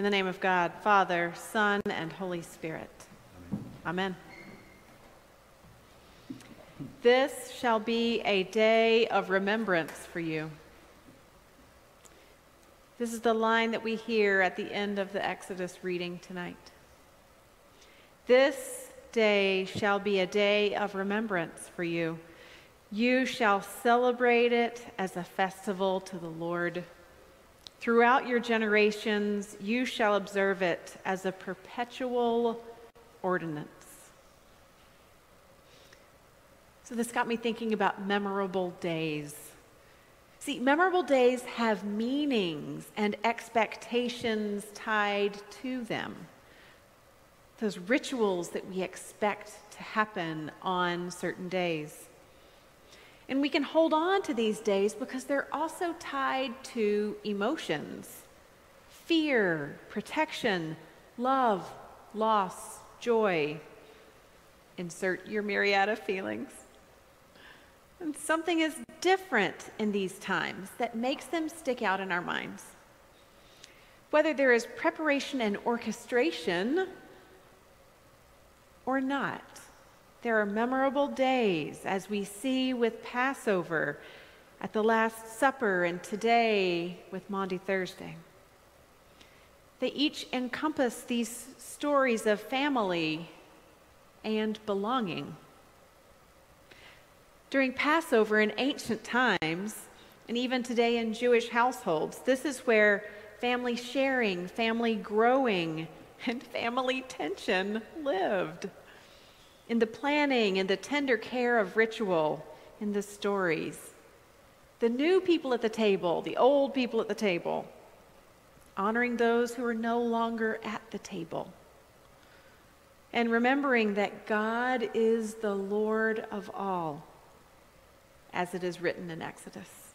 In the name of God, Father, Son, and Holy Spirit. Amen. This shall be a day of remembrance for you. This is the line that we hear at the end of the Exodus reading tonight. This day shall be a day of remembrance for you. You shall celebrate it as a festival to the Lord. Throughout your generations, you shall observe it as a perpetual ordinance. So, this got me thinking about memorable days. See, memorable days have meanings and expectations tied to them those rituals that we expect to happen on certain days. And we can hold on to these days because they're also tied to emotions fear, protection, love, loss, joy. Insert your myriad of feelings. And something is different in these times that makes them stick out in our minds. Whether there is preparation and orchestration or not. There are memorable days, as we see with Passover, at the Last Supper, and today with Maundy Thursday. They each encompass these stories of family and belonging. During Passover in ancient times, and even today in Jewish households, this is where family sharing, family growing, and family tension lived. In the planning and the tender care of ritual, in the stories. The new people at the table, the old people at the table, honoring those who are no longer at the table. And remembering that God is the Lord of all, as it is written in Exodus.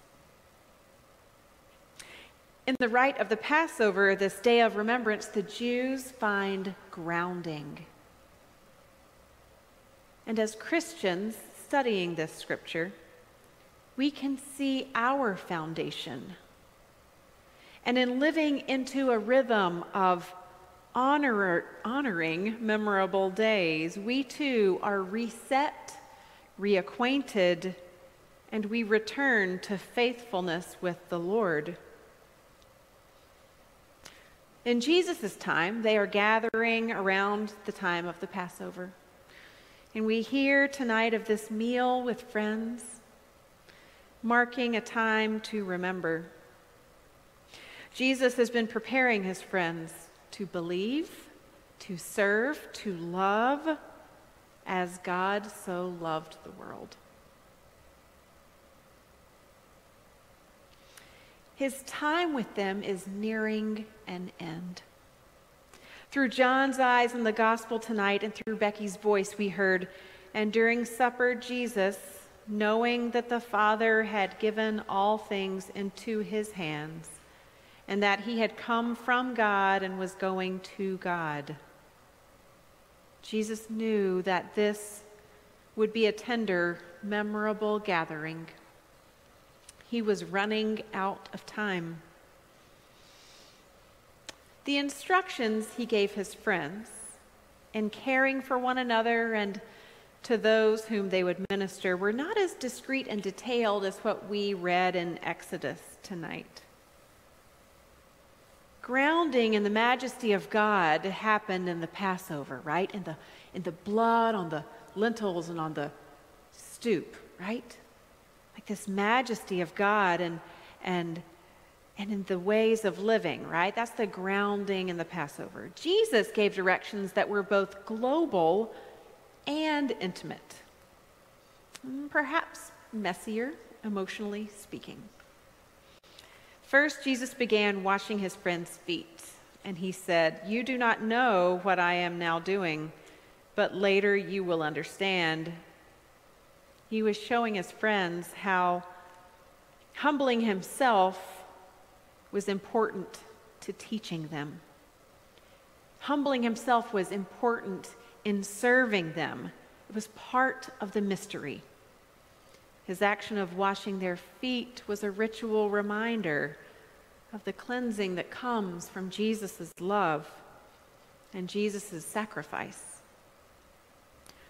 In the rite of the Passover, this day of remembrance, the Jews find grounding. And as Christians studying this scripture, we can see our foundation. And in living into a rhythm of honor, honoring memorable days, we too are reset, reacquainted, and we return to faithfulness with the Lord. In Jesus' time, they are gathering around the time of the Passover. And we hear tonight of this meal with friends, marking a time to remember. Jesus has been preparing his friends to believe, to serve, to love as God so loved the world. His time with them is nearing an end. Through John's eyes in the gospel tonight and through Becky's voice, we heard, and during supper, Jesus, knowing that the Father had given all things into his hands, and that he had come from God and was going to God. Jesus knew that this would be a tender, memorable gathering. He was running out of time. The instructions he gave his friends in caring for one another and to those whom they would minister were not as discreet and detailed as what we read in Exodus tonight. Grounding in the majesty of God happened in the Passover, right? In the, in the blood on the lintels and on the stoop, right? like this majesty of God and, and, and in the ways of living, right? That's the grounding in the Passover. Jesus gave directions that were both global and intimate, mm, perhaps messier, emotionally speaking. First, Jesus began washing his friends' feet, and he said, You do not know what I am now doing, but later you will understand. He was showing his friends how humbling himself was important to teaching them. Humbling himself was important in serving them. It was part of the mystery. His action of washing their feet was a ritual reminder of the cleansing that comes from Jesus' love and Jesus' sacrifice.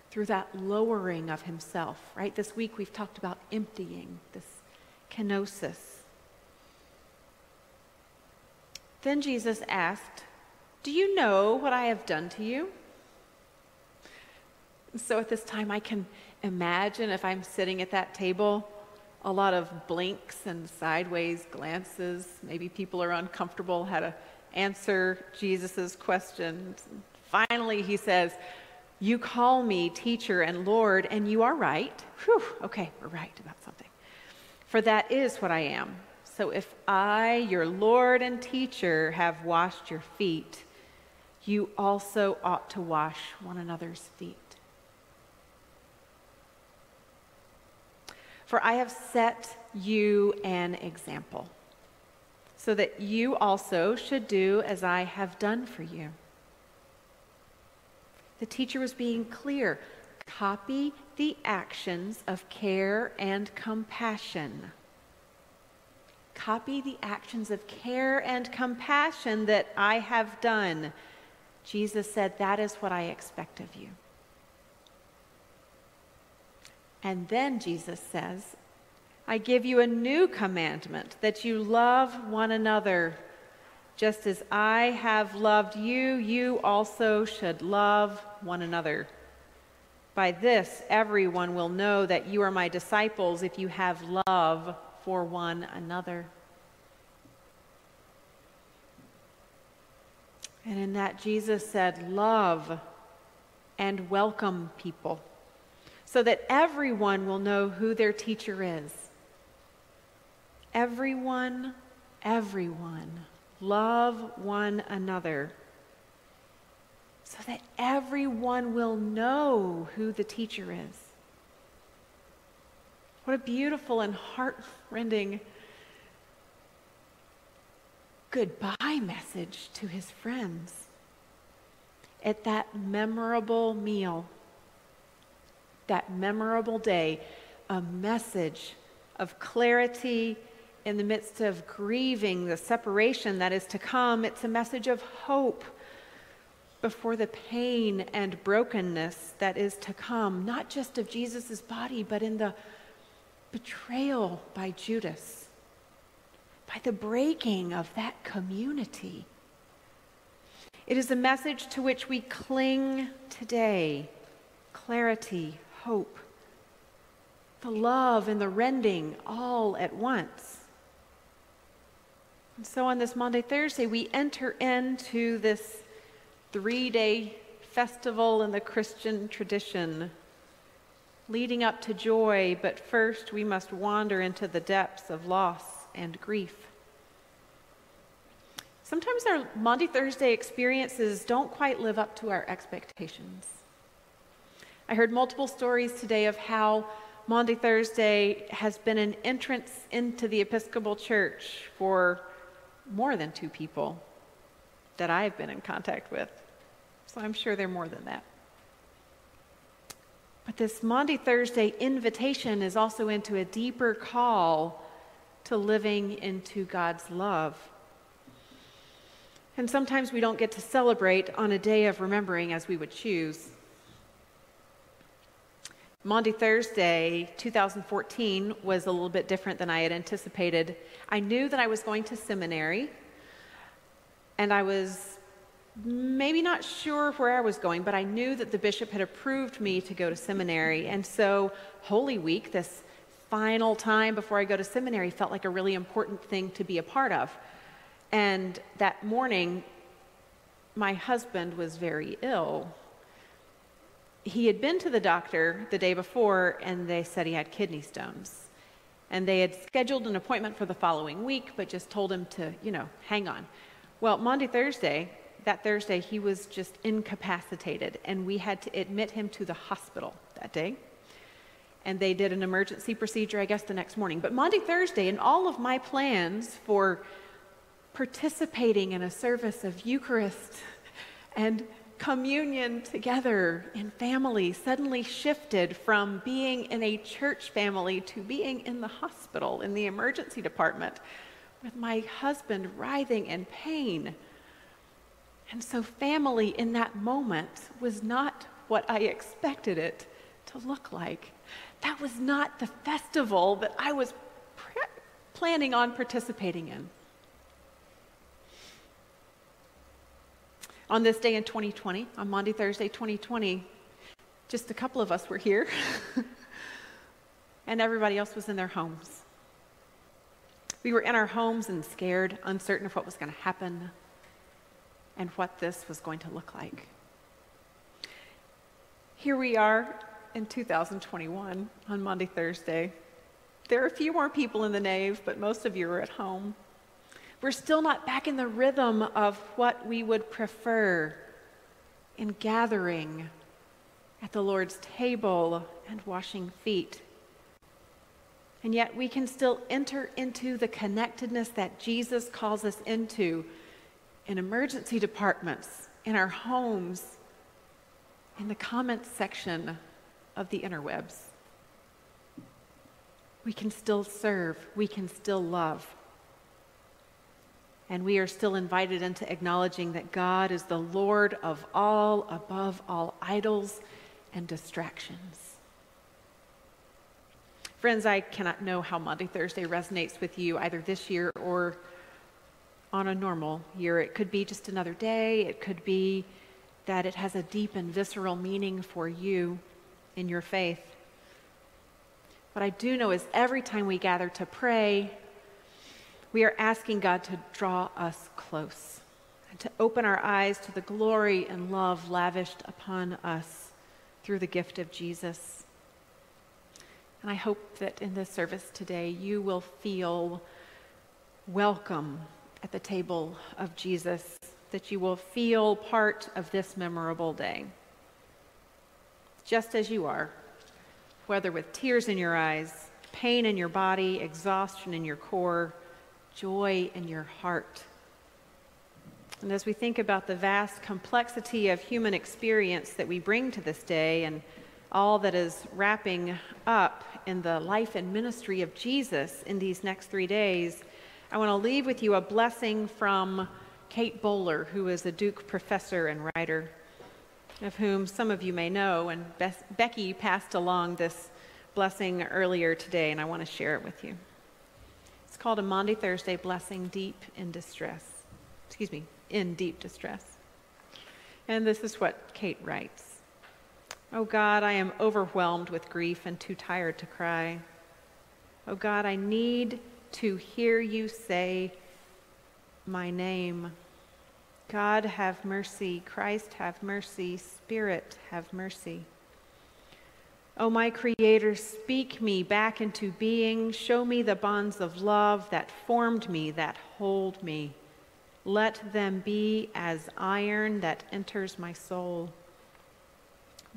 Through that lowering of himself, right? This week we've talked about emptying, this kenosis. Then Jesus asked, Do you know what I have done to you? So at this time, I can imagine if I'm sitting at that table, a lot of blinks and sideways glances. Maybe people are uncomfortable how to answer Jesus' questions. Finally, he says, You call me teacher and Lord, and you are right. Whew, okay, we're right about something. For that is what I am. So if I, your Lord and teacher, have washed your feet, you also ought to wash one another's feet. For I have set you an example, so that you also should do as I have done for you. The teacher was being clear copy the actions of care and compassion. Copy the actions of care and compassion that I have done. Jesus said, That is what I expect of you. And then Jesus says, I give you a new commandment that you love one another. Just as I have loved you, you also should love one another. By this, everyone will know that you are my disciples if you have love for one another. And in that, Jesus said, Love and welcome people so that everyone will know who their teacher is. Everyone, everyone, love one another so that everyone will know who the teacher is. What a beautiful and heart-rending goodbye message to his friends at that memorable meal that memorable day a message of clarity in the midst of grieving the separation that is to come. It's a message of hope before the pain and brokenness that is to come, not just of Jesus' body, but in the betrayal by Judas, by the breaking of that community. It is a message to which we cling today clarity, hope, the love and the rending all at once. And so on this Maundy, Thursday, we enter into this three day festival in the Christian tradition, leading up to joy, but first we must wander into the depths of loss and grief. Sometimes our Maundy, Thursday experiences don't quite live up to our expectations. I heard multiple stories today of how Maundy, Thursday has been an entrance into the Episcopal Church for more than two people that I've been in contact with. So I'm sure they're more than that. But this Maundy, Thursday invitation is also into a deeper call to living into God's love. And sometimes we don't get to celebrate on a day of remembering as we would choose. Maundy Thursday 2014 was a little bit different than I had anticipated. I knew that I was going to seminary, and I was maybe not sure where I was going, but I knew that the bishop had approved me to go to seminary. And so, Holy Week, this final time before I go to seminary, felt like a really important thing to be a part of. And that morning, my husband was very ill he had been to the doctor the day before and they said he had kidney stones. And they had scheduled an appointment for the following week, but just told him to, you know, hang on. Well, Maundy, Thursday, that Thursday, he was just incapacitated, and we had to admit him to the hospital that day. And they did an emergency procedure, I guess, the next morning. But Maundy, Thursday, and all of my plans for participating in a service of Eucharist and communion together in family suddenly shifted from being in a church family to being in the hospital, in the emergency department, with my husband writhing in pain. And so, family in that moment was not what I expected it to look like. That was not the festival that I was pre- planning on participating in. On this day in 2020, on Maundy, Thursday, 2020, just a couple of us were here, and everybody else was in their homes. We were in our homes and scared, uncertain of what was going to happen and what this was going to look like. Here we are in 2021 on Maundy, Thursday. There are a few more people in the nave, but most of you are at home. We're still not back in the rhythm of what we would prefer in gathering at the Lord's table and washing feet. And yet we can still enter into the connectedness that Jesus calls us into in emergency departments, in our homes, in the comments section of the interwebs. We can still serve, we can still love. And we are still invited into acknowledging that God is the Lord of all, above all idols and distractions. Friends, I cannot know how Maundy Thursday resonates with you either this year or on a normal year. It could be just another day, it could be that it has a deep and visceral meaning for you in your faith. What I do know is every time we gather to pray, we are asking God to draw us close and to open our eyes to the glory and love lavished upon us through the gift of Jesus. And I hope that in this service today, you will feel welcome at the table of Jesus, that you will feel part of this memorable day. Just as you are, whether with tears in your eyes, pain in your body, exhaustion in your core, joy in your heart. And as we think about the vast complexity of human experience that we bring to this day and all that is wrapping up in the life and ministry of Jesus in these next three days, I want to leave with you a blessing from Kate Bowler, who is a Duke professor and writer, of whom some of you may know. And Becky passed along this blessing earlier today, and I want to share it with you. It's called a Maundy Thursday Blessing Deep in Distress. Excuse me, in deep distress. And this is what Kate writes Oh God, I am overwhelmed with grief and too tired to cry. Oh God, I need to hear you say my name. God, have mercy. Christ, have mercy. Spirit, have mercy. O oh, my Creator, speak me back into being. Show me the bonds of love that formed me, that hold me. Let them be as iron that enters my soul.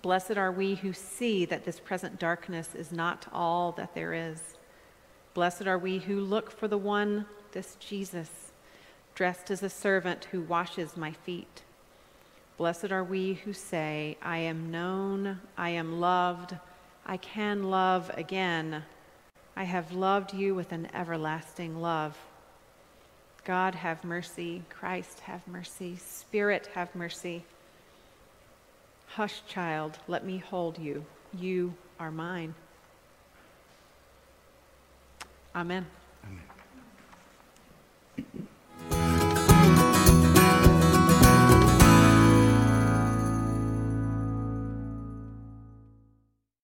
Blessed are we who see that this present darkness is not all that there is. Blessed are we who look for the one, this Jesus, dressed as a servant who washes my feet. Blessed are we who say, I am known, I am loved, I can love again. I have loved you with an everlasting love. God, have mercy. Christ, have mercy. Spirit, have mercy. Hush, child, let me hold you. You are mine. Amen. Amen.